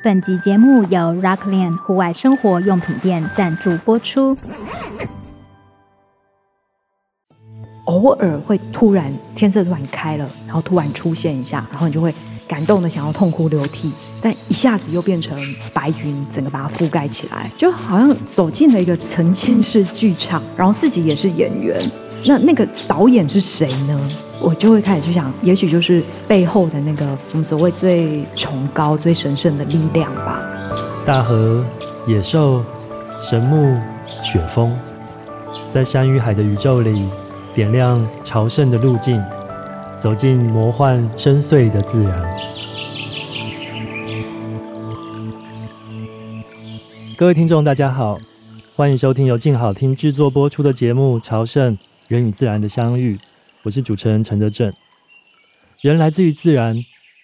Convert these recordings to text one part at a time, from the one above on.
本集节目由 Rockland 户外生活用品店赞助播出。偶尔会突然天色突然开了，然后突然出现一下，然后你就会感动的想要痛哭流涕，但一下子又变成白云，整个把它覆盖起来，就好像走进了一个沉浸式剧场，然后自己也是演员。那那个导演是谁呢？我就会开始去想，也许就是背后的那个我们所谓最崇高、最神圣的力量吧。大河、野兽、神木、雪峰，在山与海的宇宙里，点亮朝圣的路径，走进魔幻深邃的自然。各位听众，大家好，欢迎收听由静好听制作播出的节目《朝圣：人与自然的相遇》。我是主持人陈德正。人来自于自然，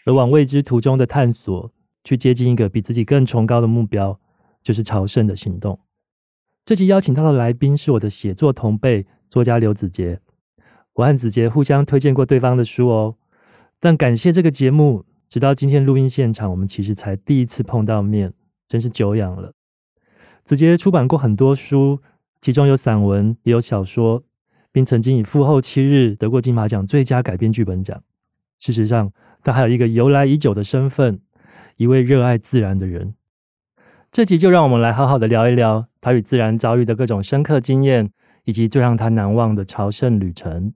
而往未知途中的探索，去接近一个比自己更崇高的目标，就是朝圣的行动。这集邀请到的来宾是我的写作同辈作家刘子杰。我和子杰互相推荐过对方的书哦，但感谢这个节目，直到今天录音现场，我们其实才第一次碰到面，真是久仰了。子杰出版过很多书，其中有散文，也有小说。并曾经以《父后七日》得过金马奖最佳改编剧本奖。事实上，他还有一个由来已久的身份——一位热爱自然的人。这集就让我们来好好的聊一聊他与自然遭遇的各种深刻经验，以及最让他难忘的朝圣旅程。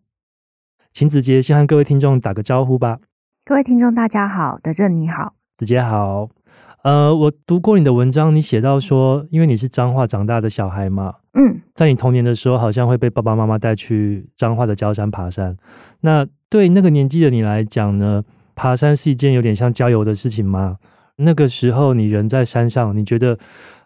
秦子杰先和各位听众打个招呼吧。各位听众，大家好，德正你好，子杰好。呃，我读过你的文章，你写到说，因为你是彰化长大的小孩嘛，嗯，在你童年的时候，好像会被爸爸妈妈带去彰化的郊山爬山。那对那个年纪的你来讲呢，爬山是一件有点像郊游的事情吗？那个时候你人在山上，你觉得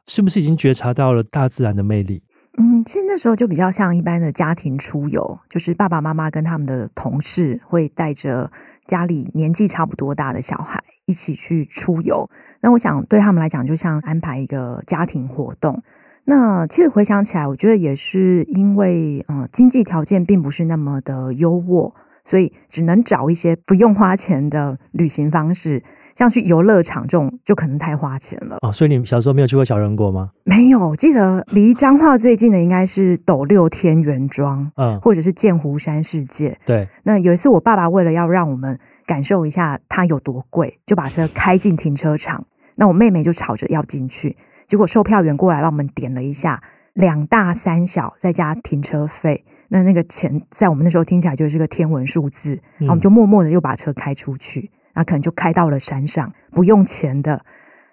是不是已经觉察到了大自然的魅力？嗯，其实那时候就比较像一般的家庭出游，就是爸爸妈妈跟他们的同事会带着家里年纪差不多大的小孩一起去出游。那我想对他们来讲，就像安排一个家庭活动。那其实回想起来，我觉得也是因为，嗯，经济条件并不是那么的优渥，所以只能找一些不用花钱的旅行方式，像去游乐场这种，就可能太花钱了。哦，所以你小时候没有去过小人国吗？没有，记得离彰化最近的应该是斗六天元庄，嗯，或者是剑湖山世界。对，那有一次我爸爸为了要让我们感受一下它有多贵，就把车开进停车场。那我妹妹就吵着要进去，结果售票员过来帮我们点了一下，两大三小再加停车费，那那个钱在我们那时候听起来就是个天文数字，然后我们就默默的又把车开出去，那可能就开到了山上，不用钱的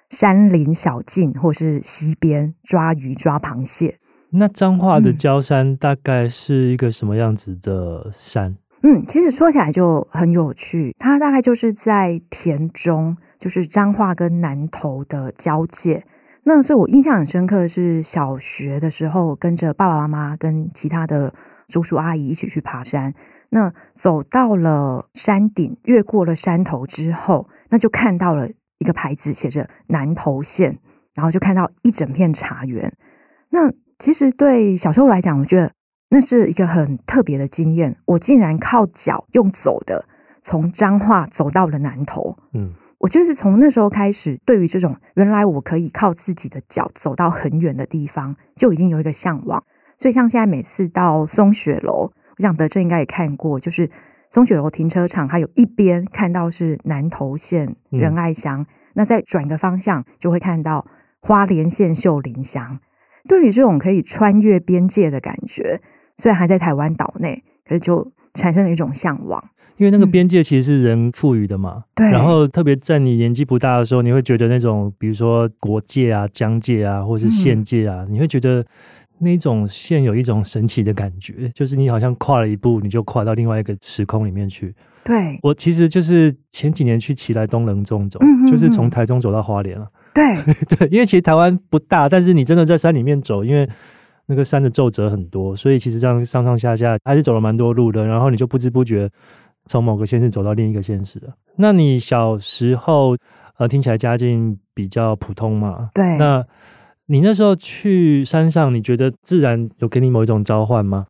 山林小径或是溪边抓鱼抓螃蟹。那彰化的礁山大概是一个什么样子的山？嗯，其实说起来就很有趣，它大概就是在田中。就是彰化跟南投的交界，那所以我印象很深刻的是小学的时候，跟着爸爸妈妈跟其他的叔叔阿姨一起去爬山。那走到了山顶，越过了山头之后，那就看到了一个牌子，写着南投县，然后就看到一整片茶园。那其实对小时候来讲，我觉得那是一个很特别的经验。我竟然靠脚用走的，从彰化走到了南投。嗯。我觉得是从那时候开始，对于这种原来我可以靠自己的脚走到很远的地方，就已经有一个向往。所以像现在每次到松雪楼，我想德正应该也看过，就是松雪楼停车场，它有一边看到是南投县仁爱乡，嗯、那再转个方向就会看到花莲县秀林乡。对于这种可以穿越边界的感觉，虽然还在台湾岛内，可是就产生了一种向往。因为那个边界其实是人赋予的嘛，对。然后特别在你年纪不大的时候，你会觉得那种，比如说国界啊、疆界啊，或者是县界啊，嗯、你会觉得那种线有一种神奇的感觉，就是你好像跨了一步，你就跨到另外一个时空里面去。对。我其实就是前几年去奇来东棱纵走，嗯、就是从台中走到花莲了。对 对，因为其实台湾不大，但是你真的在山里面走，因为那个山的皱褶很多，所以其实这样上上下下还是走了蛮多路的，然后你就不知不觉。从某个县市走到另一个县市了。那你小时候呃，听起来家境比较普通嘛？对。那你那时候去山上，你觉得自然有给你某一种召唤吗？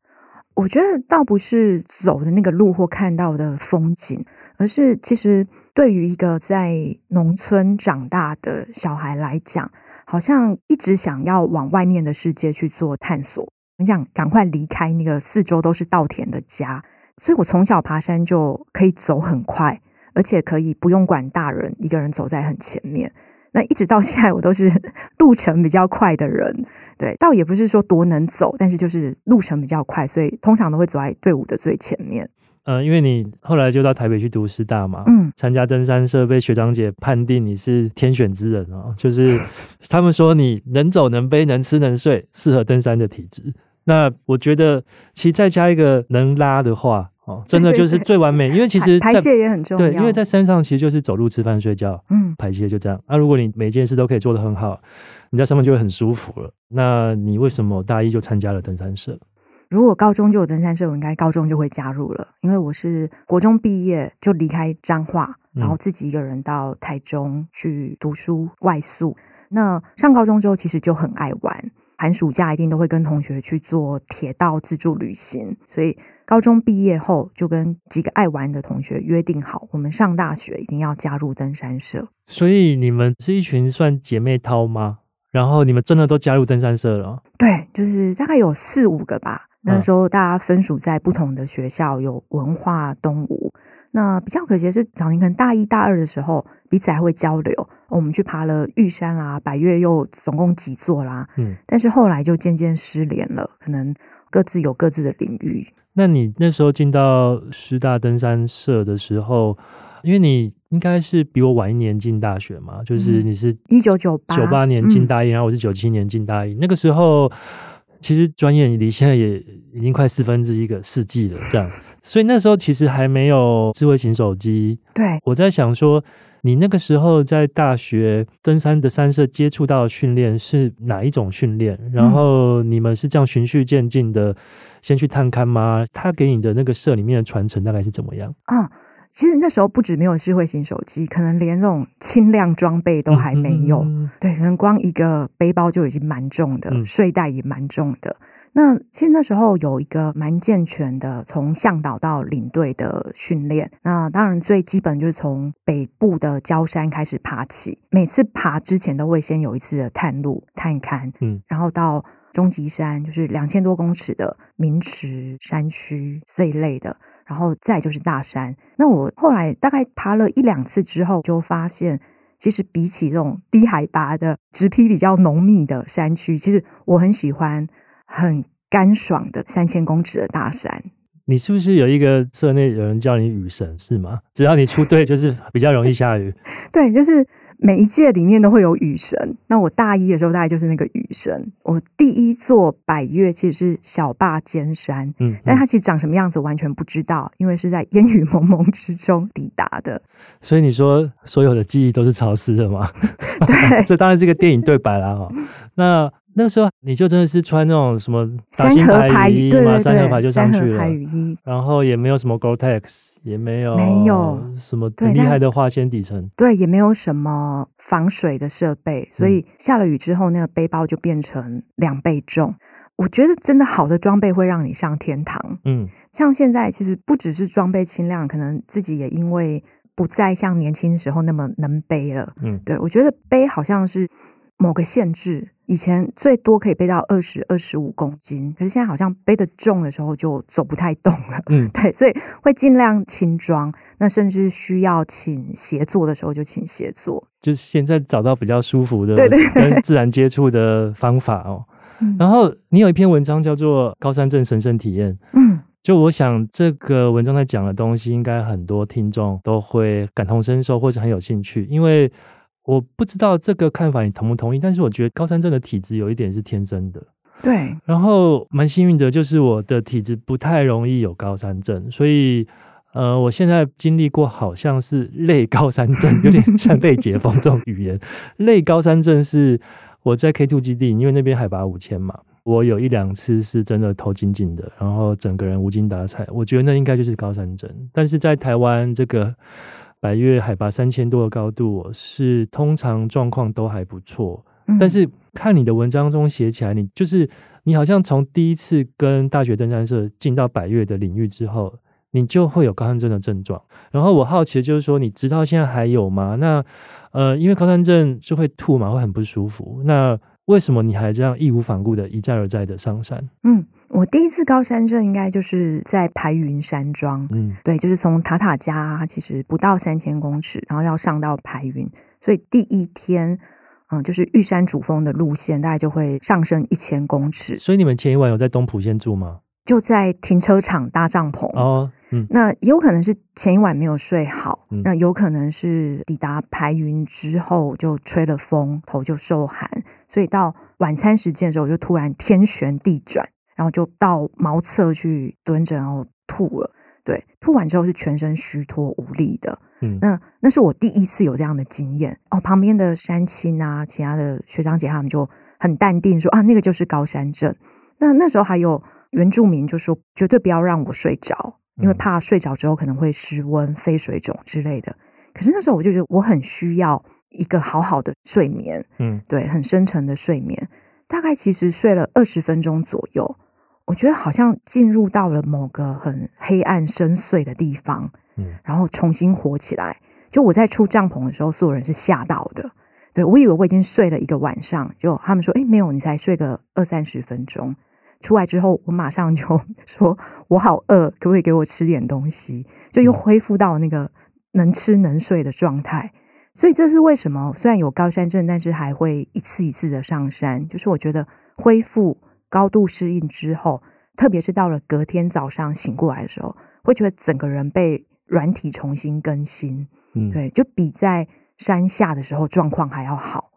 我觉得倒不是走的那个路或看到的风景，而是其实对于一个在农村长大的小孩来讲，好像一直想要往外面的世界去做探索，很想赶快离开那个四周都是稻田的家。所以我从小爬山就可以走很快，而且可以不用管大人，一个人走在很前面。那一直到现在，我都是 路程比较快的人，对，倒也不是说多能走，但是就是路程比较快，所以通常都会走在队伍的最前面。呃，因为你后来就到台北去读师大嘛，嗯，参加登山社，被学长姐判定你是天选之人哦，就是 他们说你能走能背能吃能睡，适合登山的体质。那我觉得，其实再加一个能拉的话。哦真的就是最完美，因为其实排泄也很重要。对，因为在山上其实就是走路、吃饭、睡觉，嗯，排泄就这样。那、啊、如果你每件事都可以做得很好，你在上面就会很舒服了。那你为什么大一就参加了登山社？如果高中就有登山社，我应该高中就会加入了。因为我是国中毕业就离开彰化，然后自己一个人到台中去读书外宿。那上高中之后，其实就很爱玩，寒暑假一定都会跟同学去做铁道自助旅行，所以。高中毕业后，就跟几个爱玩的同学约定好，我们上大学一定要加入登山社。所以你们是一群算姐妹淘吗？然后你们真的都加入登山社了？对，就是大概有四五个吧。那时候大家分属在不同的学校，有文化、东吴。那比较可惜的是，早年可能大一、大二的时候彼此还会交流，我们去爬了玉山啦、百岳，又总共几座啦。嗯，但是后来就渐渐失联了，可能各自有各自的领域。那你那时候进到师大登山社的时候，因为你应该是比我晚一年进大学嘛，就是你是一九九八九八年进大一，然后我是九七年进大一。那个时候，其实转眼离现在也已经快四分之一个世纪了，这样。所以那时候其实还没有智慧型手机。对，我在想说。你那个时候在大学登山的山社接触到的训练是哪一种训练？然后你们是这样循序渐进的，先去探勘吗？他给你的那个社里面的传承大概是怎么样？啊，其实那时候不止没有智慧型手机，可能连那种轻量装备都还没有。嗯嗯、对，可能光一个背包就已经蛮重的，嗯、睡袋也蛮重的。那其实那时候有一个蛮健全的从向导到领队的训练。那当然最基本就是从北部的郊山开始爬起，每次爬之前都会先有一次的探路探勘，嗯，然后到终极山就是两千多公尺的名池山区这一类的，然后再就是大山。那我后来大概爬了一两次之后，就发现其实比起这种低海拔的植被比较浓密的山区，其实我很喜欢。很干爽的三千公尺的大山，你是不是有一个社内有人叫你雨神是吗？只要你出队，就是比较容易下雨。对，就是每一届里面都会有雨神。那我大一的时候，大概就是那个雨神。我第一座百岳其实是小霸尖山，嗯，嗯，但它其实长什么样子完全不知道，因为是在烟雨蒙蒙之中抵达的。所以你说所有的记忆都是潮湿的吗？对，这当然是一个电影对白啦。哦。那。那个时候你就真的是穿那种什么打星牌雨衣嘛，三合牌就上去了，雨衣，然后也没有什么 Gore-Tex，也没有没有什么很厉害的化纤底层，对，也没有什么防水的设备，所以下了雨之后，那个背包就变成两倍重。我觉得真的好的装备会让你上天堂。嗯，像现在其实不只是装备轻量，可能自己也因为不再像年轻时候那么能背了。嗯，对，我觉得背好像是某个限制。以前最多可以背到二十二十五公斤，可是现在好像背得重的时候就走不太动了。嗯，对，所以会尽量轻装。那甚至需要请协作的时候就请协作。就现在找到比较舒服的跟自然接触的方法哦。然后你有一篇文章叫做《高山镇神圣体验》。嗯，就我想这个文章在讲的东西，应该很多听众都会感同身受，或是很有兴趣，因为。我不知道这个看法你同不同意，但是我觉得高山症的体质有一点是天生的，对。然后蛮幸运的，就是我的体质不太容易有高山症，所以呃，我现在经历过好像是类高山症，有点 像类解封这种语言。类高山症是我在 K Two 基地，因为那边海拔五千嘛，我有一两次是真的头紧紧的，然后整个人无精打采，我觉得那应该就是高山症。但是在台湾这个。百越海拔三千多的高度，是通常状况都还不错。嗯、但是看你的文章中写起来，你就是你好像从第一次跟大学登山社进到百越的领域之后，你就会有高山症的症状。然后我好奇的就是说，你知道现在还有吗？那呃，因为高山症就会吐嘛，会很不舒服。那为什么你还这样义无反顾的一再而再的上山？嗯，我第一次高山症应该就是在排云山庄。嗯，对，就是从塔塔加其实不到三千公尺，然后要上到排云，所以第一天，嗯，就是玉山主峰的路线，大概就会上升一千公尺。所以你们前一晚有在东埔先住吗？就在停车场搭帐篷哦。嗯，那有可能是前一晚没有睡好，嗯、那有可能是抵达排云之后就吹了风，头就受寒，所以到晚餐时间的时候就突然天旋地转，然后就到茅厕去蹲着，然后吐了。对，吐完之后是全身虚脱无力的。嗯，那那是我第一次有这样的经验。哦，旁边的山亲啊，其他的学长姐他们就很淡定说啊，那个就是高山症。那那时候还有原住民就说绝对不要让我睡着。因为怕睡着之后可能会失温、肺水肿之类的，可是那时候我就觉得我很需要一个好好的睡眠，嗯，对，很深沉的睡眠。大概其实睡了二十分钟左右，我觉得好像进入到了某个很黑暗深邃的地方，嗯，然后重新活起来。就我在出帐篷的时候，所有人是吓到的，对，我以为我已经睡了一个晚上，就他们说：“诶，没有，你才睡个二三十分钟。”出来之后，我马上就 说：“我好饿，可不可以给我吃点东西？”就又恢复到那个能吃能睡的状态。所以这是为什么？虽然有高山症，但是还会一次一次的上山。就是我觉得恢复高度适应之后，特别是到了隔天早上醒过来的时候，会觉得整个人被软体重新更新。嗯，对，就比在山下的时候状况还要好。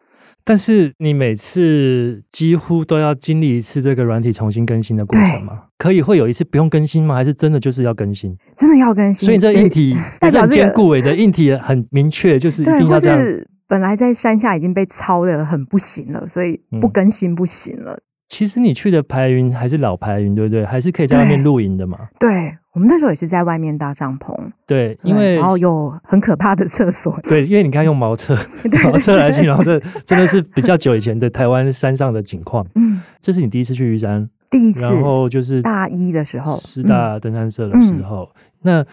但是你每次几乎都要经历一次这个软体重新更新的过程吗？可以会有一次不用更新吗？还是真的就是要更新？真的要更新。所以这硬体 不是很坚固诶，的硬体很明确，就是一定要这样。本来在山下已经被操的很不行了，所以不更新不行了。嗯其实你去的排云还是老排云，对不对？还是可以在外面露营的嘛？对，我们那时候也是在外面搭帐篷。对，因为然后有很可怕的厕所。对，因为你看用茅厕，茅厕来形容，这真的是比较久以前的台湾山上的景况。嗯，这是你第一次去玉山，第一次，然后就是大一的时候，师大登山社的时候。嗯、那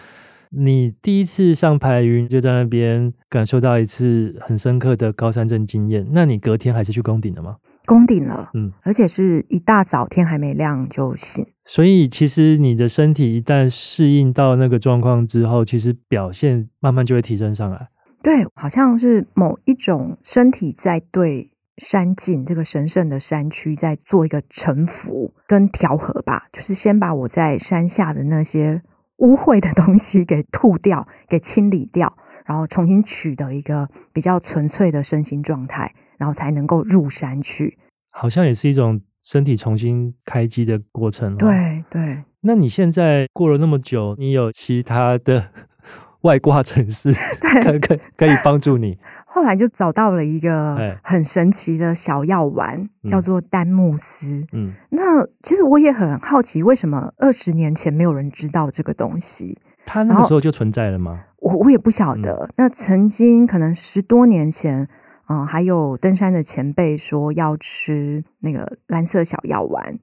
你第一次上白云，就在那边感受到一次很深刻的高山症经验。那你隔天还是去攻顶了吗？攻顶了，嗯，而且是一大早天还没亮就醒，所以其实你的身体一旦适应到那个状况之后，其实表现慢慢就会提升上来。对，好像是某一种身体在对山境这个神圣的山区在做一个臣服跟调和吧，就是先把我在山下的那些污秽的东西给吐掉，给清理掉，然后重新取得一个比较纯粹的身心状态。然后才能够入山去，好像也是一种身体重新开机的过程。对对，那你现在过了那么久，你有其他的 外挂城市可可可以帮助你？后来就找到了一个很神奇的小药丸，哎、叫做丹木斯。嗯，那其实我也很好奇，为什么二十年前没有人知道这个东西？它那个时候就存在了吗？我我也不晓得。嗯、那曾经可能十多年前。嗯，还有登山的前辈说要吃那个蓝色小药丸，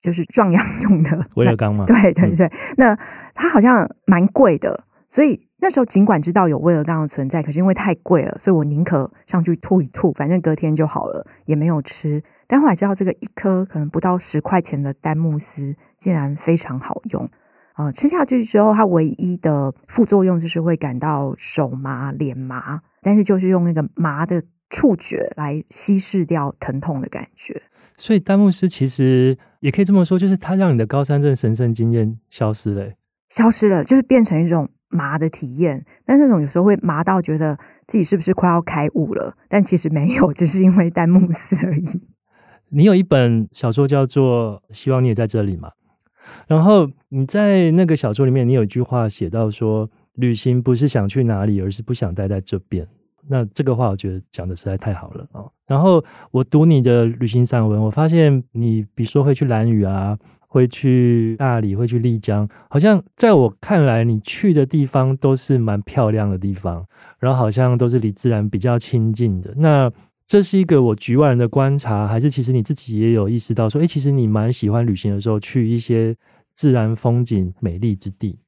就是 壮阳用的威而刚吗？对对对，嗯、那它好像蛮贵的，所以那时候尽管知道有威而刚的存在，可是因为太贵了，所以我宁可上去吐一吐，反正隔天就好了，也没有吃。但后来知道这个一颗可能不到十块钱的丹木斯，竟然非常好用啊、呃！吃下去之后，它唯一的副作用就是会感到手麻、脸麻，但是就是用那个麻的。触觉来稀释掉疼痛的感觉，所以丹木斯其实也可以这么说，就是它让你的高山症神圣经验消失了，消失了，就是变成一种麻的体验。但那种有时候会麻到觉得自己是不是快要开悟了，但其实没有，只是因为丹木斯而已。你有一本小说叫做《希望你也在这里》嘛？然后你在那个小说里面，你有一句话写到说：“旅行不是想去哪里，而是不想待在这边。”那这个话我觉得讲的实在太好了哦。然后我读你的旅行散文，我发现你比如说会去兰屿啊，会去大理，会去丽江，好像在我看来，你去的地方都是蛮漂亮的地方，然后好像都是离自然比较亲近的。那这是一个我局外人的观察，还是其实你自己也有意识到说，诶，其实你蛮喜欢旅行的时候去一些自然风景美丽之地？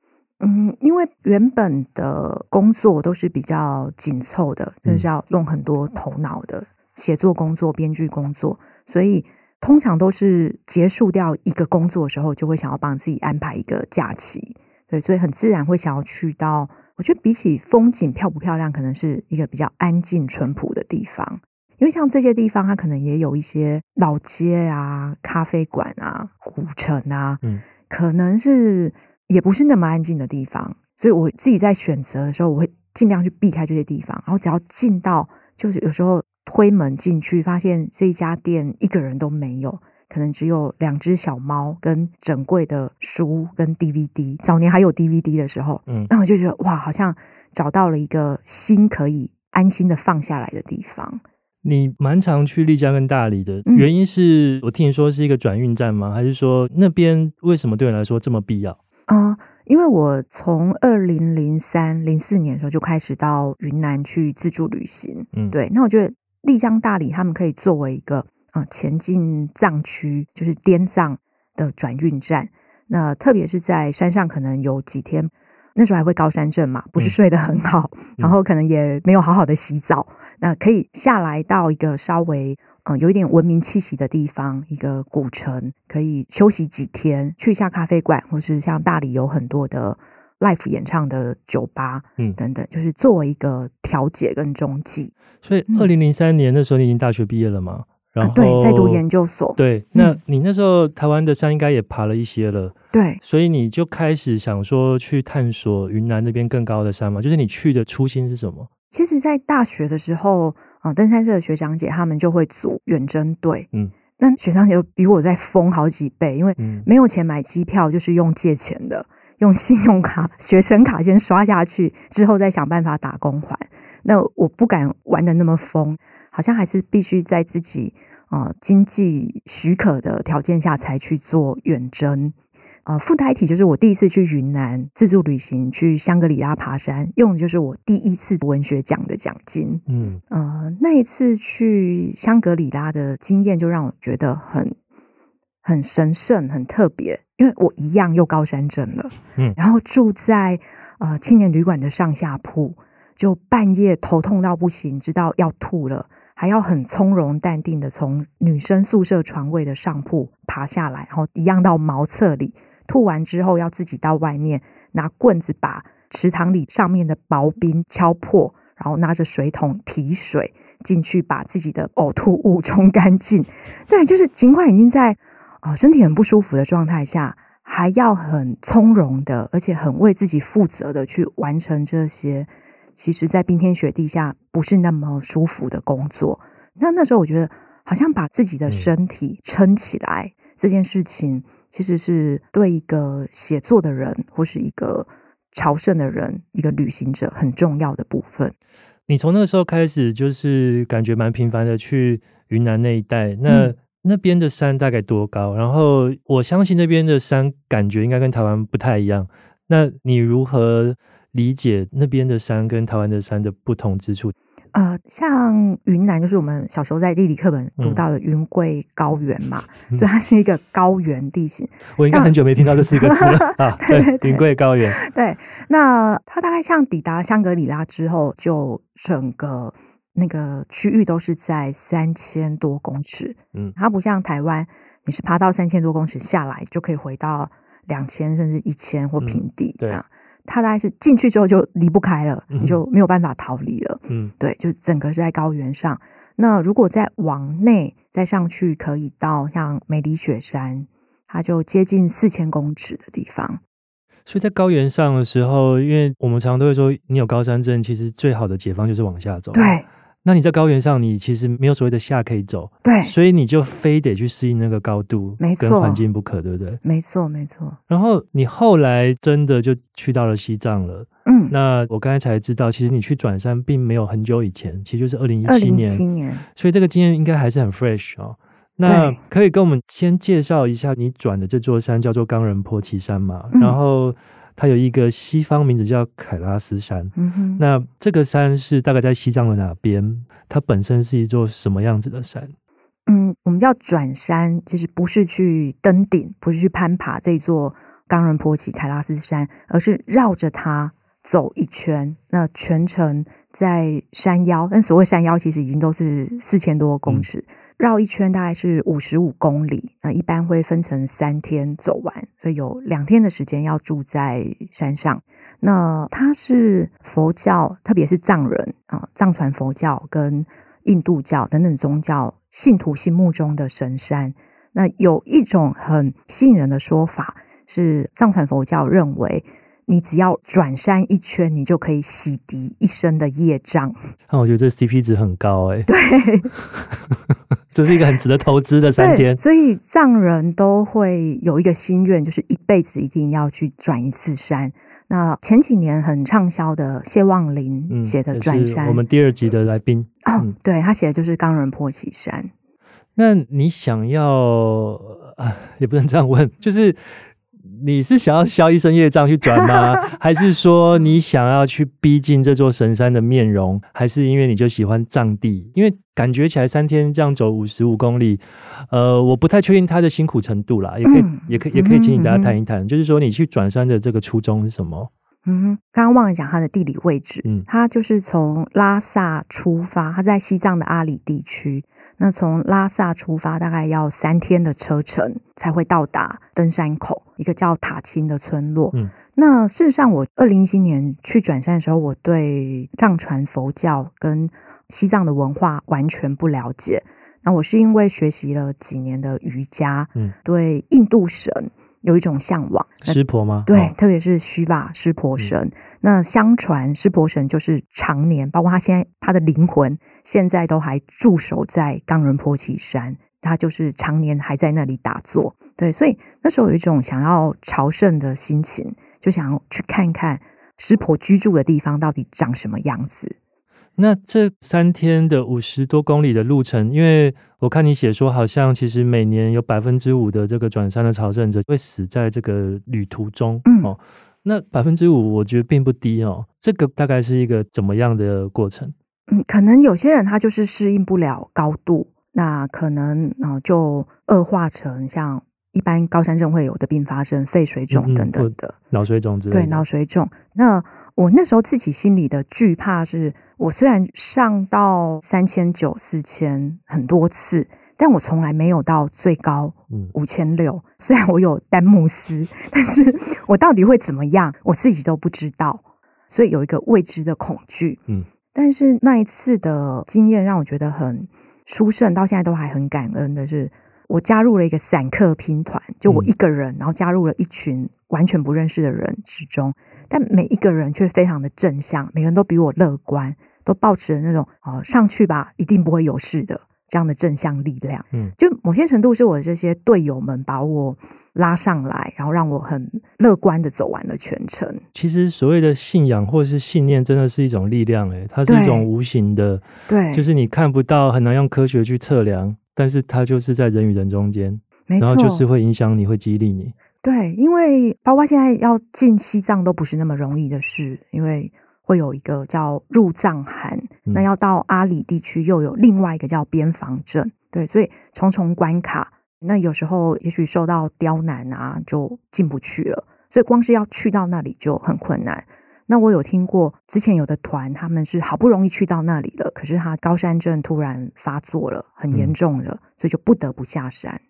嗯，因为原本的工作都是比较紧凑的，就是要用很多头脑的写作工作、编剧工作，所以通常都是结束掉一个工作的时候，就会想要帮自己安排一个假期。对，所以很自然会想要去到，我觉得比起风景漂不漂亮，可能是一个比较安静淳朴的地方。因为像这些地方，它可能也有一些老街啊、咖啡馆啊、古城啊，嗯，可能是也不是那么安静的地方。所以我自己在选择的时候，我会尽量去避开这些地方。然后只要进到，就是有时候推门进去，发现这一家店一个人都没有。可能只有两只小猫跟整柜的书跟 DVD，早年还有 DVD 的时候，嗯，那我就觉得哇，好像找到了一个心可以安心的放下来的地方。你蛮常去丽江跟大理的，原因是我听你说是一个转运站吗？还是说那边为什么对你来说这么必要？啊、呃，因为我从二零零三零四年的时候就开始到云南去自助旅行，嗯，对，那我觉得丽江、大理他们可以作为一个。啊，前进藏区就是滇藏的转运站。那特别是在山上，可能有几天，那时候还会高山症嘛，不是睡得很好，嗯、然后可能也没有好好的洗澡。嗯、那可以下来到一个稍微嗯有一点文明气息的地方，一个古城，可以休息几天，去一下咖啡馆，或是像大理有很多的 live 演唱的酒吧，嗯，等等，就是作为一个调解跟中继。所以，二零零三年那时候你已经大学毕业了吗？然后、啊、对，在读研究所。对，那你那时候台湾的山应该也爬了一些了。对，所以你就开始想说去探索云南那边更高的山嘛？就是你去的初心是什么？其实，在大学的时候，啊、呃，登山社的学长姐他们就会组远征队。嗯，那学长姐比我再疯好几倍，因为没有钱买机票，就是用借钱的，用信用卡、学生卡先刷下去，之后再想办法打工还。那我不敢玩的那么疯。好像还是必须在自己呃经济许可的条件下才去做远征。呃，附带一提，就是我第一次去云南自助旅行，去香格里拉爬山，用的就是我第一次文学奖的奖金。嗯，呃，那一次去香格里拉的经验，就让我觉得很很神圣、很特别，因为我一样又高山症了。嗯，然后住在呃青年旅馆的上下铺，就半夜头痛到不行，知道要吐了。还要很从容淡定的从女生宿舍床位的上铺爬下来，然后一样到茅厕里吐完之后，要自己到外面拿棍子把池塘里上面的薄冰敲破，然后拿着水桶提水进去把自己的呕吐物冲干净。对，就是尽管已经在、哦、身体很不舒服的状态下，还要很从容的，而且很为自己负责的去完成这些。其实，在冰天雪地下不是那么舒服的工作。那那时候，我觉得好像把自己的身体撑起来、嗯、这件事情，其实是对一个写作的人或是一个朝圣的人、一个旅行者很重要的部分。你从那个时候开始，就是感觉蛮频繁的去云南那一带。那、嗯、那边的山大概多高？然后我相信那边的山感觉应该跟台湾不太一样。那你如何理解那边的山跟台湾的山的不同之处？呃，像云南就是我们小时候在地理课本读到的云贵高原嘛，嗯、所以它是一个高原地形。我应该很久没听到这四个字了 啊！对，云贵高原。对，那它大概像抵达香格里拉之后，就整个那个区域都是在三千多公尺。嗯，它不像台湾，你是爬到三千多公尺下来就可以回到两千甚至一千或平地。嗯、对。它大概是进去之后就离不开了，你就没有办法逃离了。嗯，对，就整个是在高原上。那如果再往内再上去，可以到像梅里雪山，它就接近四千公尺的地方。所以在高原上的时候，因为我们常常都会说，你有高山症，其实最好的解方就是往下走。对。那你在高原上，你其实没有所谓的下可以走，对，所以你就非得去适应那个高度，没错，跟环境不可，对不对？没错，没错。然后你后来真的就去到了西藏了，嗯。那我刚才才知道，其实你去转山并没有很久以前，其实就是二零一七年，七年。所以这个经验应该还是很 fresh 哦。那可以跟我们先介绍一下你转的这座山，叫做冈仁波齐山嘛？嗯、然后。它有一个西方名字叫凯拉斯山，那这个山是大概在西藏的哪边？它本身是一座什么样子的山？嗯，我们叫转山，其实不是去登顶，不是去攀爬这座冈仁波齐凯拉斯山，而是绕着它走一圈。那全程在山腰，但所谓山腰其实已经都是四千多公尺。嗯绕一圈大概是五十五公里，那一般会分成三天走完，所以有两天的时间要住在山上。那它是佛教，特别是藏人啊，藏传佛教跟印度教等等宗教信徒心目中的神山。那有一种很吸引人的说法是，藏传佛教认为。你只要转山一圈，你就可以洗涤一生的业障。那我觉得这 CP 值很高哎、欸。对，这是一个很值得投资的三天。所以藏人都会有一个心愿，就是一辈子一定要去转一次山。那前几年很畅销的谢望林写的《转山》，我们第二集的来宾哦，嗯、对他写的就是冈仁波齐山。那你想要啊，也不能这样问，就是。你是想要消一身业障去转吗？还是说你想要去逼近这座神山的面容？还是因为你就喜欢藏地？因为感觉起来三天这样走五十五公里，呃，我不太确定它的辛苦程度啦。也可以，嗯、也可以，也可以请你大家谈一谈，嗯、就是说你去转山的这个初衷是什么？嗯，刚刚忘了讲它的地理位置。嗯，它就是从拉萨出发，它在西藏的阿里地区。那从拉萨出发，大概要三天的车程才会到达登山口，一个叫塔青的村落。嗯，那事实上，我二零一七年去转山的时候，我对藏传佛教跟西藏的文化完全不了解。那我是因为学习了几年的瑜伽，嗯，对印度神。有一种向往，湿婆吗？对，哦、特别是须弥湿婆神。嗯、那相传湿婆神就是常年，包括他现在他的灵魂现在都还驻守在冈仁波齐山，他就是常年还在那里打坐。对，所以那时候有一种想要朝圣的心情，就想要去看看湿婆居住的地方到底长什么样子。那这三天的五十多公里的路程，因为我看你写说，好像其实每年有百分之五的这个转山的朝圣者会死在这个旅途中。嗯、哦，那百分之五我觉得并不低哦。这个大概是一个怎么样的过程？嗯，可能有些人他就是适应不了高度，那可能啊就恶化成像一般高山症会有的并发症，肺水肿等等的，嗯、脑水肿之类的。对，脑水肿。那我那时候自己心里的惧怕是。我虽然上到三千九、四千很多次，但我从来没有到最高五千六。虽然我有丹木斯，但是 我到底会怎么样，我自己都不知道，所以有一个未知的恐惧。嗯，但是那一次的经验让我觉得很殊胜，到现在都还很感恩的是，我加入了一个散客拼团，就我一个人，然后加入了一群完全不认识的人之中。但每一个人却非常的正向，每个人都比我乐观，都抱持着那种呃上去吧，一定不会有事的这样的正向力量。嗯，就某些程度是我的这些队友们把我拉上来，然后让我很乐观的走完了全程。其实所谓的信仰或是信念，真的是一种力量，诶，它是一种无形的，对，就是你看不到，很难用科学去测量，但是它就是在人与人中间，然后就是会影响你，会激励你。对，因为包括现在要进西藏都不是那么容易的事，因为会有一个叫入藏函，嗯、那要到阿里地区又有另外一个叫边防镇，对，所以重重关卡，那有时候也许受到刁难啊，就进不去了，所以光是要去到那里就很困难。那我有听过之前有的团，他们是好不容易去到那里了，可是他高山症突然发作了，很严重了，嗯、所以就不得不下山。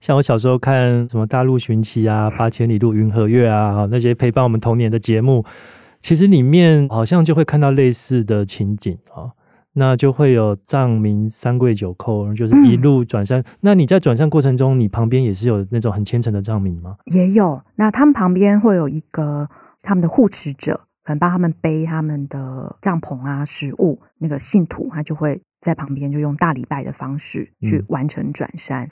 像我小时候看什么《大陆寻奇》啊，《八千里路云和月》啊，那些陪伴我们童年的节目，其实里面好像就会看到类似的情景啊。那就会有藏民三跪九叩，就是一路转山。嗯、那你在转山过程中，你旁边也是有那种很虔诚的藏民吗？也有。那他们旁边会有一个他们的护持者，可能帮他们背他们的帐篷啊、食物。那个信徒他就会在旁边，就用大礼拜的方式去完成转山。嗯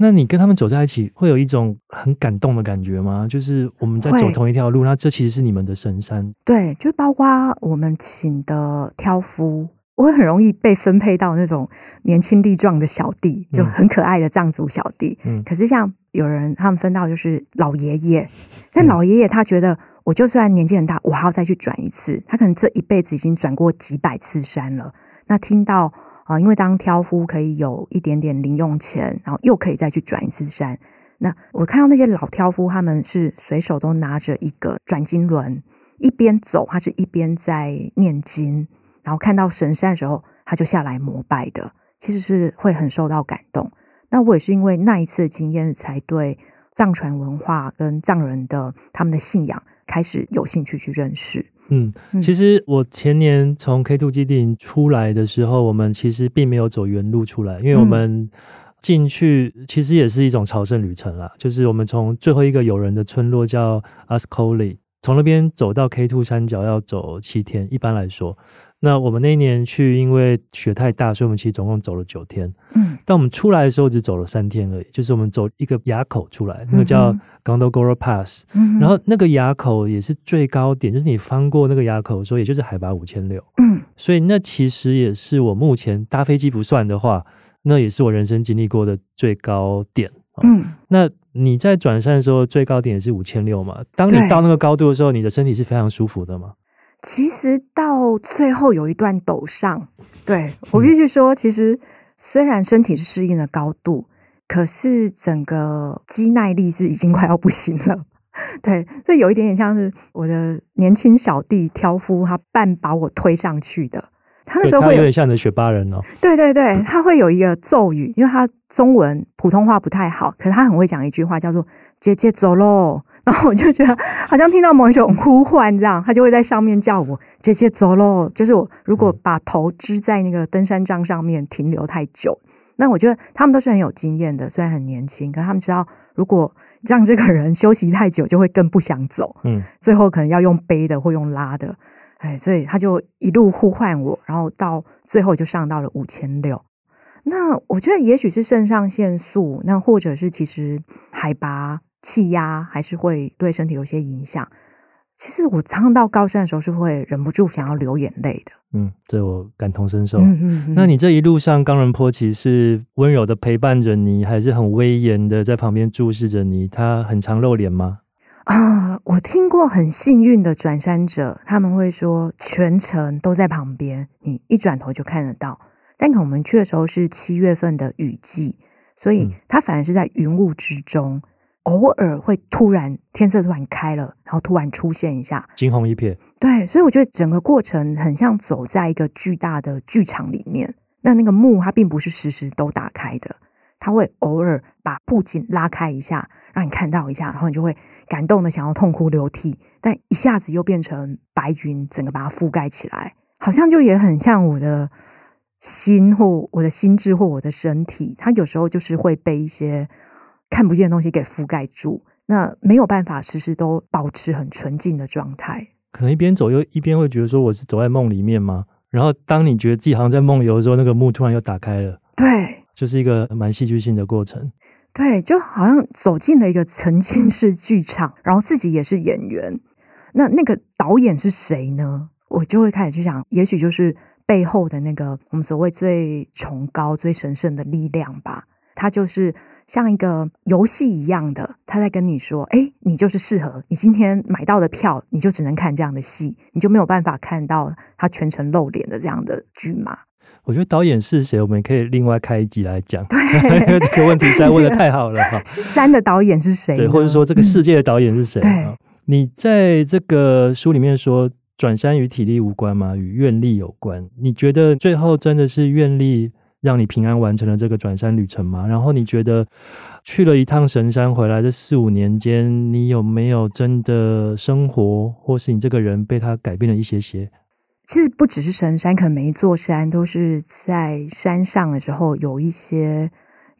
那你跟他们走在一起，会有一种很感动的感觉吗？就是我们在走同一条路，那这其实是你们的神山。对，就包括我们请的挑夫，我会很容易被分配到那种年轻力壮的小弟，就很可爱的藏族小弟。嗯，可是像有人他们分到就是老爷爷，但老爷爷他觉得，我就算年纪很大，我还要再去转一次。他可能这一辈子已经转过几百次山了。那听到。啊，因为当挑夫可以有一点点零用钱，然后又可以再去转一次山，那我看到那些老挑夫，他们是随手都拿着一个转经轮，一边走，他是一边在念经，然后看到神山的时候，他就下来膜拜的，其实是会很受到感动。那我也是因为那一次的经验，才对藏传文化跟藏人的他们的信仰开始有兴趣去认识。嗯，其实我前年从 K Two 基地出来的时候，我们其实并没有走原路出来，因为我们进去其实也是一种朝圣旅程啦。就是我们从最后一个有人的村落叫 Ascoli，从那边走到 K Two 山脚要走七天，一般来说。那我们那一年去，因为雪太大，所以我们其实总共走了九天。嗯，但我们出来的时候只走了三天而已。就是我们走一个垭口出来，那个叫 Gondogoro Pass，嗯，然后那个垭口也是最高点，就是你翻过那个垭口的时候，也就是海拔五千六。嗯，所以那其实也是我目前搭飞机不算的话，那也是我人生经历过的最高点。嗯，那你在转山的时候，最高点也是五千六嘛？当你到那个高度的时候，你的身体是非常舒服的吗？其实到最后有一段陡上，对，我必须说，其实虽然身体是适应了高度，可是整个肌耐力是已经快要不行了。对，这有一点点像是我的年轻小弟挑夫，他半把我推上去的。他那时候会有，有点像你的学霸人哦。对对对，他会有一个咒语，因为他中文普通话不太好，可是他很会讲一句话，叫做“姐姐走喽”。然后我就觉得好像听到某一种呼唤，这样他就会在上面叫我“姐姐走喽”。就是我如果把头支在那个登山杖上面停留太久，那我觉得他们都是很有经验的，虽然很年轻，可他们知道如果让这个人休息太久，就会更不想走。嗯，最后可能要用背的或用拉的，哎，所以他就一路呼唤我，然后到最后就上到了五千六。那我觉得也许是肾上腺素，那或者是其实海拔。气压还是会对身体有些影响。其实我常常到高山的时候是会忍不住想要流眼泪的。嗯，这我感同身受。嗯嗯嗯。那你这一路上，冈仁波齐是温柔的陪伴着你，还是很威严的在旁边注视着你？他很常露脸吗？啊，我听过很幸运的转山者，他们会说全程都在旁边，你一转头就看得到。但可我们去的时候是七月份的雨季，所以他反而是在云雾之中。嗯偶尔会突然天色突然开了，然后突然出现一下，惊鸿一瞥。对，所以我觉得整个过程很像走在一个巨大的剧场里面。那那个幕它并不是时时都打开的，它会偶尔把布景拉开一下，让你看到一下，然后你就会感动的想要痛哭流涕。但一下子又变成白云，整个把它覆盖起来，好像就也很像我的心或我的心智或我的身体，它有时候就是会被一些。看不见的东西给覆盖住，那没有办法时时都保持很纯净的状态。可能一边走又一边会觉得说我是走在梦里面吗？然后当你觉得自己好像在梦游的时候，那个幕突然又打开了。对，就是一个蛮戏剧性的过程。对，就好像走进了一个沉浸式剧场，然后自己也是演员。那那个导演是谁呢？我就会开始去想，也许就是背后的那个我们所谓最崇高、最神圣的力量吧。他就是。像一个游戏一样的，他在跟你说：“哎，你就是适合你今天买到的票，你就只能看这样的戏，你就没有办法看到他全程露脸的这样的剧嘛。”我觉得导演是谁，我们可以另外开一集来讲。对，因为这个问题实在问的太好了哈。山的导演是谁？对，或者说这个世界的导演是谁？对，你在这个书里面说，转山与体力无关吗？与愿力有关。你觉得最后真的是愿力？让你平安完成了这个转山旅程吗？然后你觉得去了一趟神山回来这四五年间，你有没有真的生活，或是你这个人被他改变了一些些？其实不只是神山，可能每一座山都是在山上的时候有一些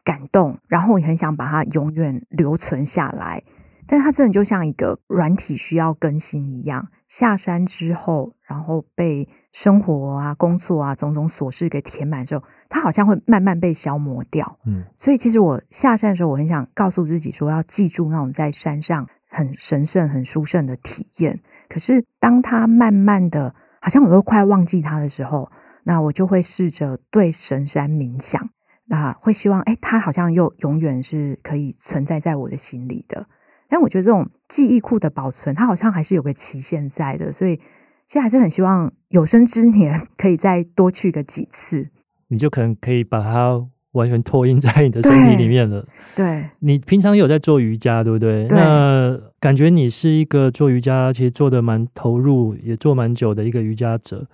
感动，然后你很想把它永远留存下来。但它真的就像一个软体需要更新一样，下山之后，然后被生活啊、工作啊种种琐事给填满之后。它好像会慢慢被消磨掉，嗯，所以其实我下山的时候，我很想告诉自己说，要记住那种在山上很神圣、很殊胜的体验。可是当它慢慢的，好像我又快忘记它的时候，那我就会试着对神山冥想，那会希望，哎，它好像又永远是可以存在在我的心里的。但我觉得这种记忆库的保存，它好像还是有个期限在的，所以现在还是很希望有生之年 可以再多去个几次。你就可能可以把它完全拓印在你的身体里面了。对，对你平常有在做瑜伽，对不对？对。那感觉你是一个做瑜伽其实做的蛮投入，也做蛮久的一个瑜伽者。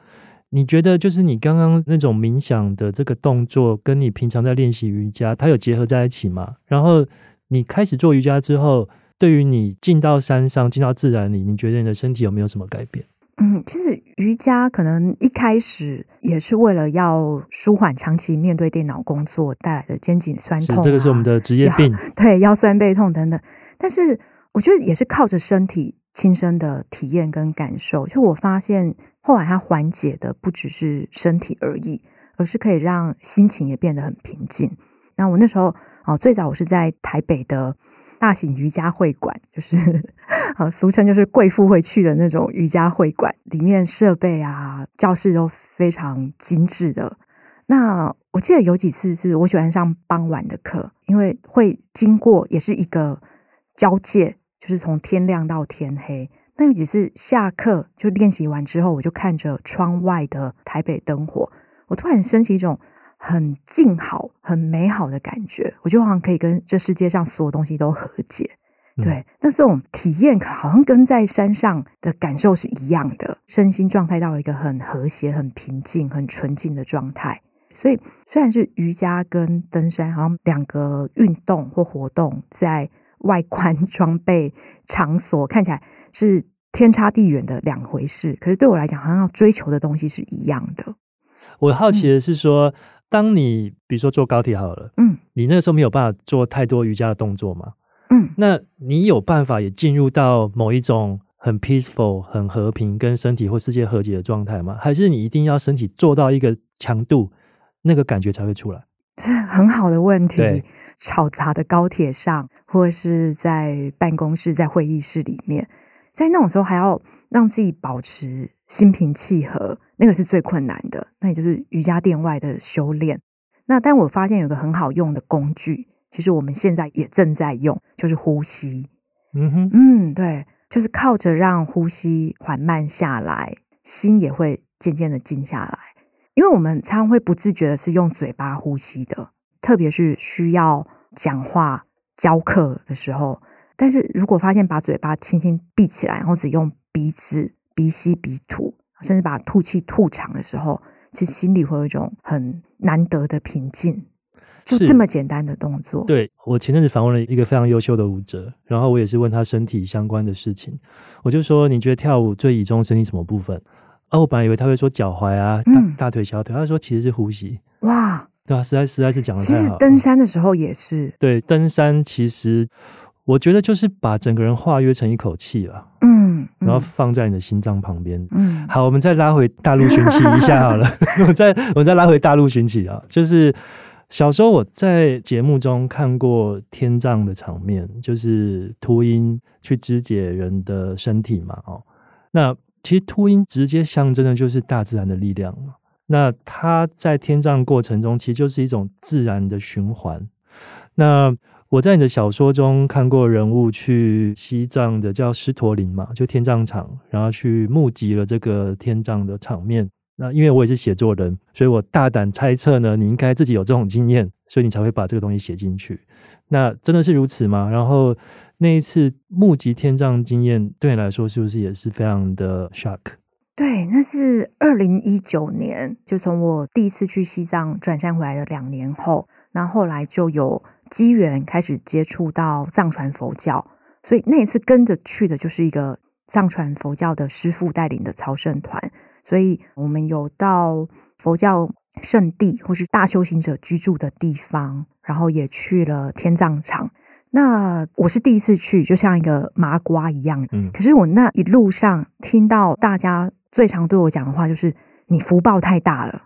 你觉得就是你刚刚那种冥想的这个动作，跟你平常在练习瑜伽，它有结合在一起吗？然后你开始做瑜伽之后，对于你进到山上、进到自然里，你觉得你的身体有没有什么改变？嗯，其实瑜伽可能一开始也是为了要舒缓长期面对电脑工作带来的肩颈酸痛啊，这个是我们的职业病，对，腰酸背痛等等。但是我觉得也是靠着身体亲身的体验跟感受，就我发现后来它缓解的不只是身体而已，而是可以让心情也变得很平静。那我那时候哦，最早我是在台北的。大型瑜伽会馆，就是呃，俗称就是贵妇会去的那种瑜伽会馆，里面设备啊、教室都非常精致的。那我记得有几次是我喜欢上傍晚的课，因为会经过也是一个交界，就是从天亮到天黑。那有几次下课就练习完之后，我就看着窗外的台北灯火，我突然升起一种。很静好、很美好的感觉，我觉得好像可以跟这世界上所有东西都和解。对，嗯、那这种体验好像跟在山上的感受是一样的，身心状态到了一个很和谐、很平静、很纯净的状态。所以，虽然是瑜伽跟登山，好像两个运动或活动，在外观、装备、场所看起来是天差地远的两回事，可是对我来讲，好像要追求的东西是一样的。我好奇的是说。嗯当你比如说坐高铁好了，嗯，你那个时候没有办法做太多瑜伽的动作嘛？嗯，那你有办法也进入到某一种很 peaceful、很和平、跟身体或世界和解的状态吗？还是你一定要身体做到一个强度，那个感觉才会出来？是很好的问题。吵杂的高铁上，或是在办公室、在会议室里面，在那种时候还要让自己保持心平气和。那个是最困难的，那也就是瑜伽垫外的修炼。那但我发现有个很好用的工具，其实我们现在也正在用，就是呼吸。嗯哼，嗯，对，就是靠着让呼吸缓慢下来，心也会渐渐的静下来。因为我们常常会不自觉的是用嘴巴呼吸的，特别是需要讲话、教课的时候。但是如果发现把嘴巴轻轻闭起来，然后只用鼻子鼻吸鼻吐。甚至把吐气吐长的时候，其实心里会有一种很难得的平静。就这么简单的动作。对，我前阵子访问了一个非常优秀的舞者，然后我也是问他身体相关的事情。我就说：“你觉得跳舞最倚重身体什么部分？”啊，我本来以为他会说脚踝啊、大大腿、小腿，他说其实是呼吸。哇，对啊，实在实在是讲的。其实登山的时候也是。对，登山其实。我觉得就是把整个人化约成一口气了，嗯，嗯，然后放在你的心脏旁边，嗯，好，我们再拉回大陆寻奇一下好了，我再我再拉回大陆寻奇啊，就是小时候我在节目中看过天葬的场面，就是秃鹰去肢解人的身体嘛，哦，那其实秃鹰直接象征的就是大自然的力量嘛，那它在天葬过程中其实就是一种自然的循环，那。我在你的小说中看过人物去西藏的叫狮驼岭嘛，就天葬场，然后去募集了这个天葬的场面。那因为我也是写作人，所以我大胆猜测呢，你应该自己有这种经验，所以你才会把这个东西写进去。那真的是如此吗？然后那一次募集天葬经验对你来说是不是也是非常的 shock？对，那是二零一九年，就从我第一次去西藏转山回来的两年后，那后来就有。机缘开始接触到藏传佛教，所以那一次跟着去的就是一个藏传佛教的师父带领的朝圣团，所以我们有到佛教圣地或是大修行者居住的地方，然后也去了天葬场。那我是第一次去，就像一个麻瓜一样。嗯，可是我那一路上听到大家最常对我讲的话，就是你福报太大了。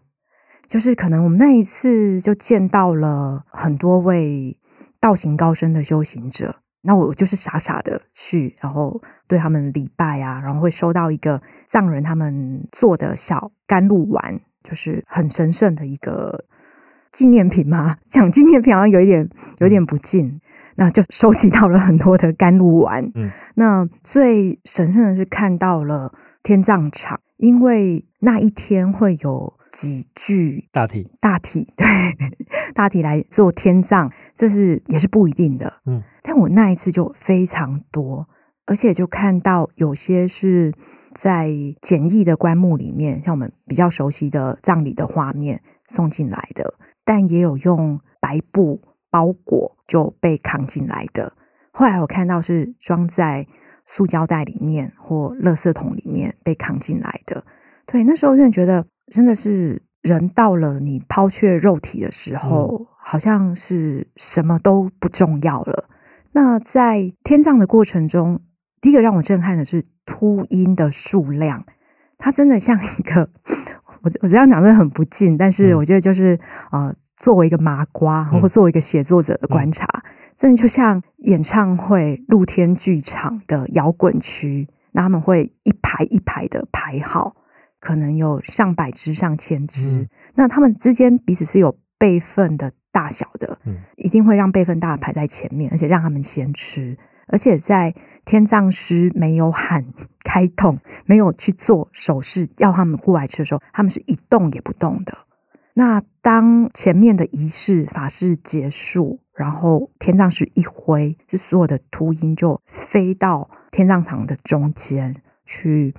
就是可能我们那一次就见到了很多位道行高深的修行者，那我就是傻傻的去，然后对他们礼拜啊，然后会收到一个藏人他们做的小甘露丸，就是很神圣的一个纪念品嘛。讲纪念品好像有一点有点不敬，那就收集到了很多的甘露丸。嗯，那最神圣的是看到了天葬场，因为那一天会有。几具大体大体对 大体来做天葬，这是也是不一定的。嗯，但我那一次就非常多，而且就看到有些是在简易的棺木里面，像我们比较熟悉的葬礼的画面送进来的，但也有用白布包裹就被扛进来的。后来我看到是装在塑胶袋里面或垃圾桶里面被扛进来的。对，那时候真的觉得。真的是人到了你抛却肉体的时候，嗯、好像是什么都不重要了。那在天葬的过程中，第一个让我震撼的是秃鹰的数量，它真的像一个，我我这样讲真的很不敬，但是我觉得就是、嗯、呃，作为一个麻瓜，或作为一个写作者的观察，嗯、真的就像演唱会露天剧场的摇滚区，那他们会一排一排的排好。可能有上百只、上千只，嗯、那他们之间彼此是有辈分的大小的，嗯，一定会让辈分大的排在前面，而且让他们先吃，而且在天葬师没有喊开动，没有去做手势要他们过来吃的时候，他们是一动也不动的。那当前面的仪式法事结束，然后天葬师一挥，就所有的秃鹰就飞到天葬场的中间去。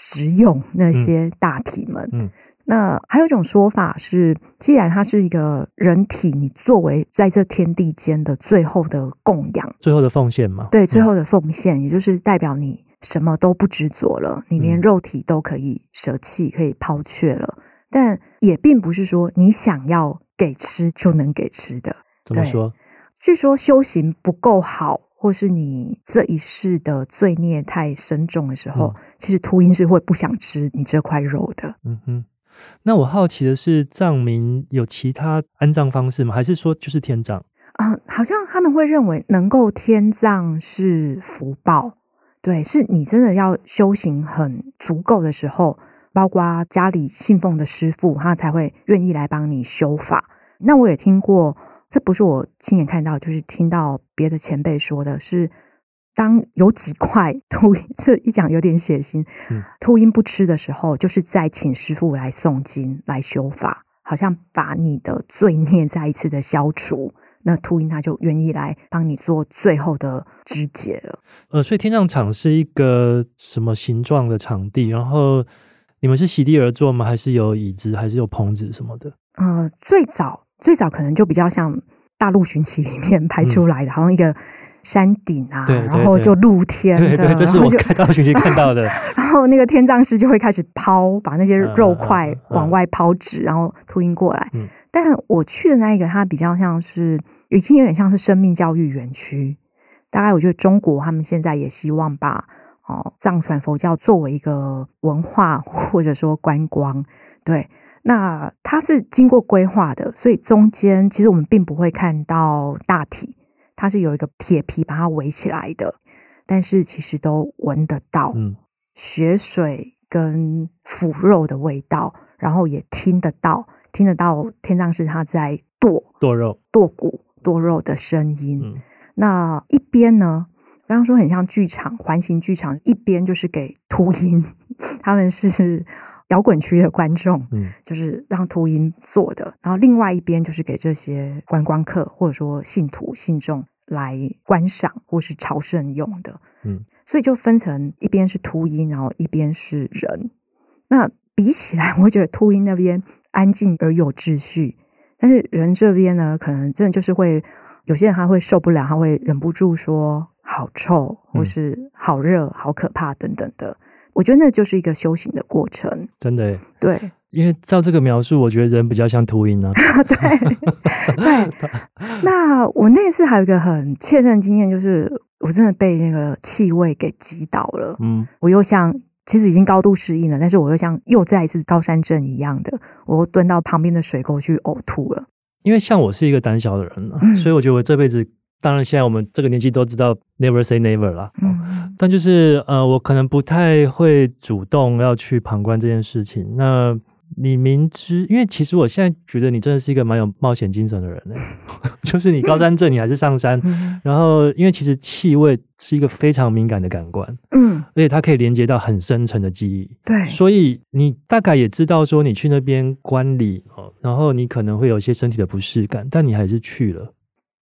食用那些大体们，嗯，嗯，那还有一种说法是，既然它是一个人体，你作为在这天地间的最后的供养，最后的奉献嘛，对，最后的奉献，嗯，也就是代表你什么都不执着了，你连肉体都可以舍弃，可以抛却了。嗯，但也并不是说你想要给吃就能给吃的。怎么说？据说修行不够好。或是你这一世的罪孽太深重的时候，嗯、其实秃鹰是会不想吃你这块肉的。嗯哼，那我好奇的是，藏民有其他安葬方式吗？还是说就是天葬？啊、呃，好像他们会认为能够天葬是福报，对，是你真的要修行很足够的时候，包括家里信奉的师傅，他才会愿意来帮你修法。那我也听过。这不是我亲眼看到，就是听到别的前辈说的是，是当有几块秃鹰，这一讲有点血腥。嗯，秃鹰不吃的时候，就是在请师傅来诵经来修法，好像把你的罪孽再一次的消除。那秃鹰他就愿意来帮你做最后的肢解了。呃，所以天葬场是一个什么形状的场地？然后你们是席地而坐吗？还是有椅子？还是有棚子什么的？呃，最早。最早可能就比较像《大陆寻奇》里面 拍出来的，嗯、好像一个山顶啊，对对对，然后就露天的，对，对对，这是我看到《寻奇》看到的。然后那个天葬师就会开始抛，把那些肉块往外抛掷，然后秃鹰过来。嗯、但我去的那一个，它比较像是，已经有点像是生命教育园区。大概我觉得中国他们现在也希望把哦藏传佛教作为一个文化或者说观光，对。那它是经过规划的，所以中间其实我们并不会看到大体，它是有一个铁皮把它围起来的，但是其实都闻得到血水跟腐肉的味道，然后也听得到，听得到天葬师他在剁剁肉、剁骨、剁肉的声音。嗯、那一边呢，刚刚说很像剧场，环形剧场，一边就是给秃鹰，他们是。摇滚区的观众，嗯，就是让秃鹰做的，然后另外一边就是给这些观光客或者说信徒信众来观赏或是朝圣用的，嗯，所以就分成一边是秃鹰，然后一边是人。那比起来，我觉得秃鹰那边安静而有秩序，但是人这边呢，可能真的就是会有些人他会受不了，他会忍不住说好臭，或是好热、好可怕等等的。我觉得那就是一个修行的过程，真的耶。对，因为照这个描述，我觉得人比较像秃鹰啊。对 对。那我那次还有一个很切身的经验，就是我真的被那个气味给击倒了。嗯，我又像其实已经高度适应了，但是我又像又再一次高山症一样的，我又蹲到旁边的水沟去呕吐了。因为像我是一个胆小的人啊，嗯、所以我觉得我这辈子。当然，现在我们这个年纪都知道 never say never 啦。嗯，但就是呃，我可能不太会主动要去旁观这件事情。那你明知，因为其实我现在觉得你真的是一个蛮有冒险精神的人呢。就是你高山症，你还是上山。然后，因为其实气味是一个非常敏感的感官，嗯，而且它可以连接到很深层的记忆，对。所以你大概也知道说，你去那边观礼哦，然后你可能会有一些身体的不适感，但你还是去了。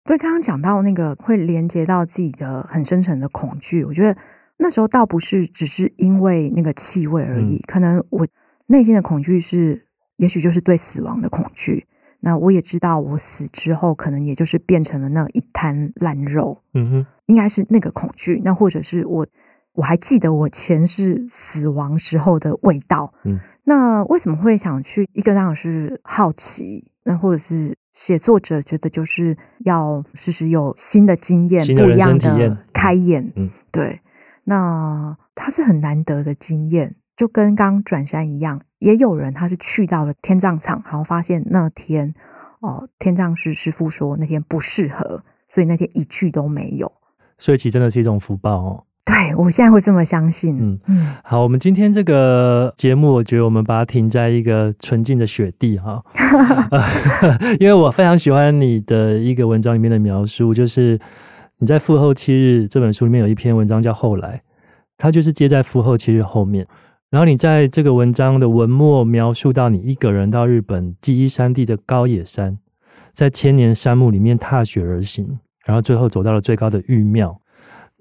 对，刚刚讲到那个会连接到自己的很深层的恐惧，我觉得那时候倒不是只是因为那个气味而已，嗯、可能我内心的恐惧是，也许就是对死亡的恐惧。那我也知道，我死之后可能也就是变成了那一滩烂肉。嗯哼，应该是那个恐惧。那或者是我我还记得我前世死亡时候的味道。嗯，那为什么会想去？一个当然是好奇，那或者是写作者觉得就是要时时有新的经验、不一样的开眼。嗯，对。那他是很难得的经验，就跟刚转山一样。也有人他是去到了天葬场，然后发现那天哦，天葬师师傅说那天不适合，所以那天一句都没有。所以其实真的是一种福报哦。对，我现在会这么相信。嗯嗯。好，我们今天这个节目，我觉得我们把它停在一个纯净的雪地哈，因为我非常喜欢你的一个文章里面的描述，就是你在《复后七日》这本书里面有一篇文章叫《后来》，它就是接在《复后七日》后面。然后你在这个文章的文末描述到你一个人到日本纪伊山地的高野山，在千年山木里面踏雪而行，然后最后走到了最高的玉庙。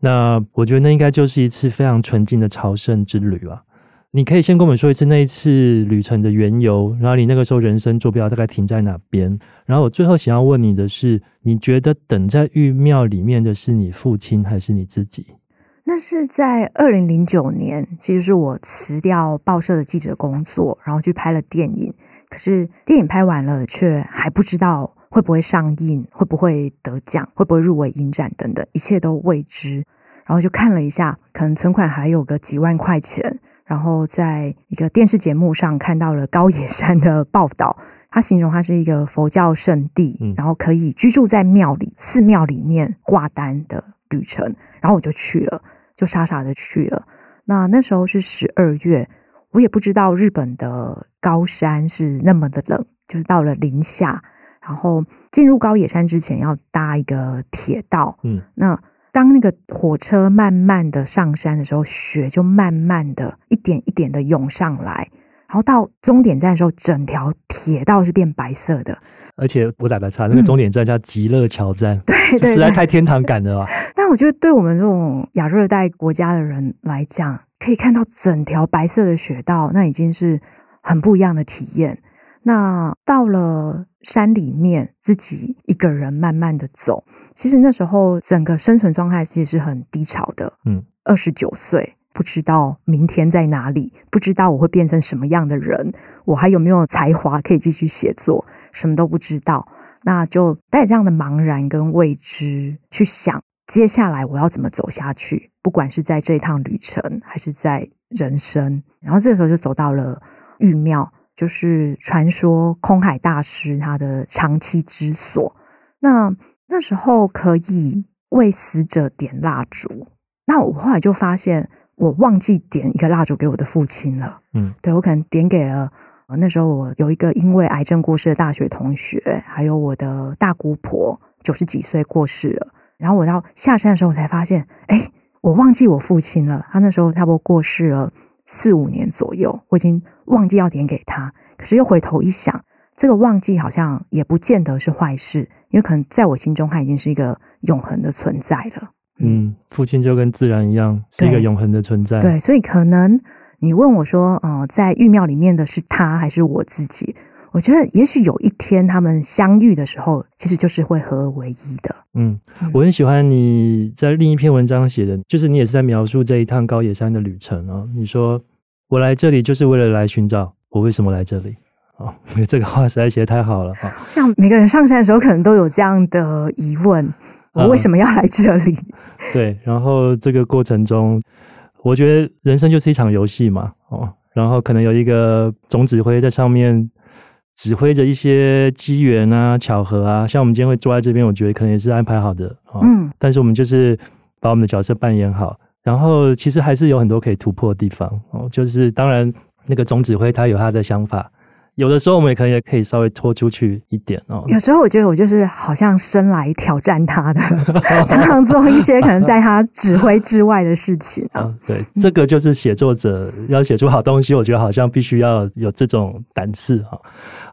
那我觉得那应该就是一次非常纯净的朝圣之旅吧。你可以先跟我们说一次那一次旅程的缘由，然后你那个时候人生坐标大概停在哪边？然后我最后想要问你的是，你觉得等在玉庙里面的是你父亲还是你自己？那是在二零零九年，其实是我辞掉报社的记者工作，然后去拍了电影。可是电影拍完了，却还不知道会不会上映，会不会得奖，会不会入围影展等等，一切都未知。然后就看了一下，可能存款还有个几万块钱。然后在一个电视节目上看到了高野山的报道，他形容它是一个佛教圣地，嗯、然后可以居住在庙里、寺庙里面挂单的旅程。然后我就去了。就傻傻的去了。那那时候是十二月，我也不知道日本的高山是那么的冷，就是到了零下。然后进入高野山之前要搭一个铁道，嗯，那当那个火车慢慢的上山的时候，雪就慢慢的一点一点的涌上来。然后到终点站的时候，整条铁道是变白色的。而且我打个岔，那个终点站叫极乐桥站，对、嗯，实在太天堂感了吧。但我觉得，对我们这种亚热带国家的人来讲，可以看到整条白色的雪道，那已经是很不一样的体验。那到了山里面，自己一个人慢慢的走，其实那时候整个生存状态其实是很低潮的。嗯，二十九岁。不知道明天在哪里，不知道我会变成什么样的人，我还有没有才华可以继续写作，什么都不知道。那就带这样的茫然跟未知去想，接下来我要怎么走下去？不管是在这一趟旅程，还是在人生。然后这个时候就走到了玉庙，就是传说空海大师他的长期之所。那那时候可以为死者点蜡烛，那我后来就发现。我忘记点一个蜡烛给我的父亲了。嗯，对，我可能点给了那时候我有一个因为癌症过世的大学同学，还有我的大姑婆九十几岁过世了。然后我到下山的时候，我才发现，哎，我忘记我父亲了。他那时候差不多过世了四五年左右，我已经忘记要点给他。可是又回头一想，这个忘记好像也不见得是坏事，因为可能在我心中他已经是一个永恒的存在了。嗯，父亲就跟自然一样，是一个永恒的存在。对，所以可能你问我说，呃，在玉庙里面的是他还是我自己？我觉得也许有一天他们相遇的时候，其实就是会合而为一的。嗯，我很喜欢你在另一篇文章写的，就是你也是在描述这一趟高野山的旅程啊。你说我来这里就是为了来寻找我为什么来这里哦？这个话实在写的太好了啊！像每个人上山的时候，可能都有这样的疑问。我为什么要来这里？嗯，对，然后这个过程中，我觉得人生就是一场游戏嘛，哦，然后可能有一个总指挥在上面指挥着一些机缘啊、巧合啊，像我们今天会坐在这边，我觉得可能也是安排好的，哦，嗯，但是我们就是把我们的角色扮演好，然后其实还是有很多可以突破的地方，哦，就是当然那个总指挥他有他的想法，有的时候我们也可能也可以稍微拖出去一点哦。有时候我觉得我就是好像生来挑战他的，常常做一些可能在他指挥之外的事情啊。对，这个就是写作者要写出好东西，我觉得好像必须要有这种胆识哈。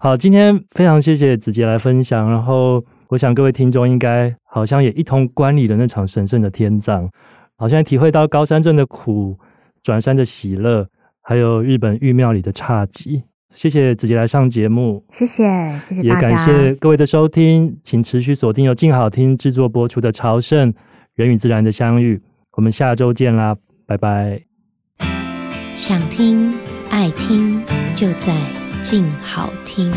好，今天非常谢谢子杰来分享，然后我想各位听众应该好像也一同观礼了那场神圣的天葬，好像也体会到高山镇的苦，转山的喜乐，还有日本玉庙里的侘寂。谢谢子杰来上节目，谢谢，谢谢大家，也感谢各位的收听，请持续锁定由静好听制作播出的《朝圣人与自然的相遇》，我们下周见啦，拜拜。想听爱听，就在静好听。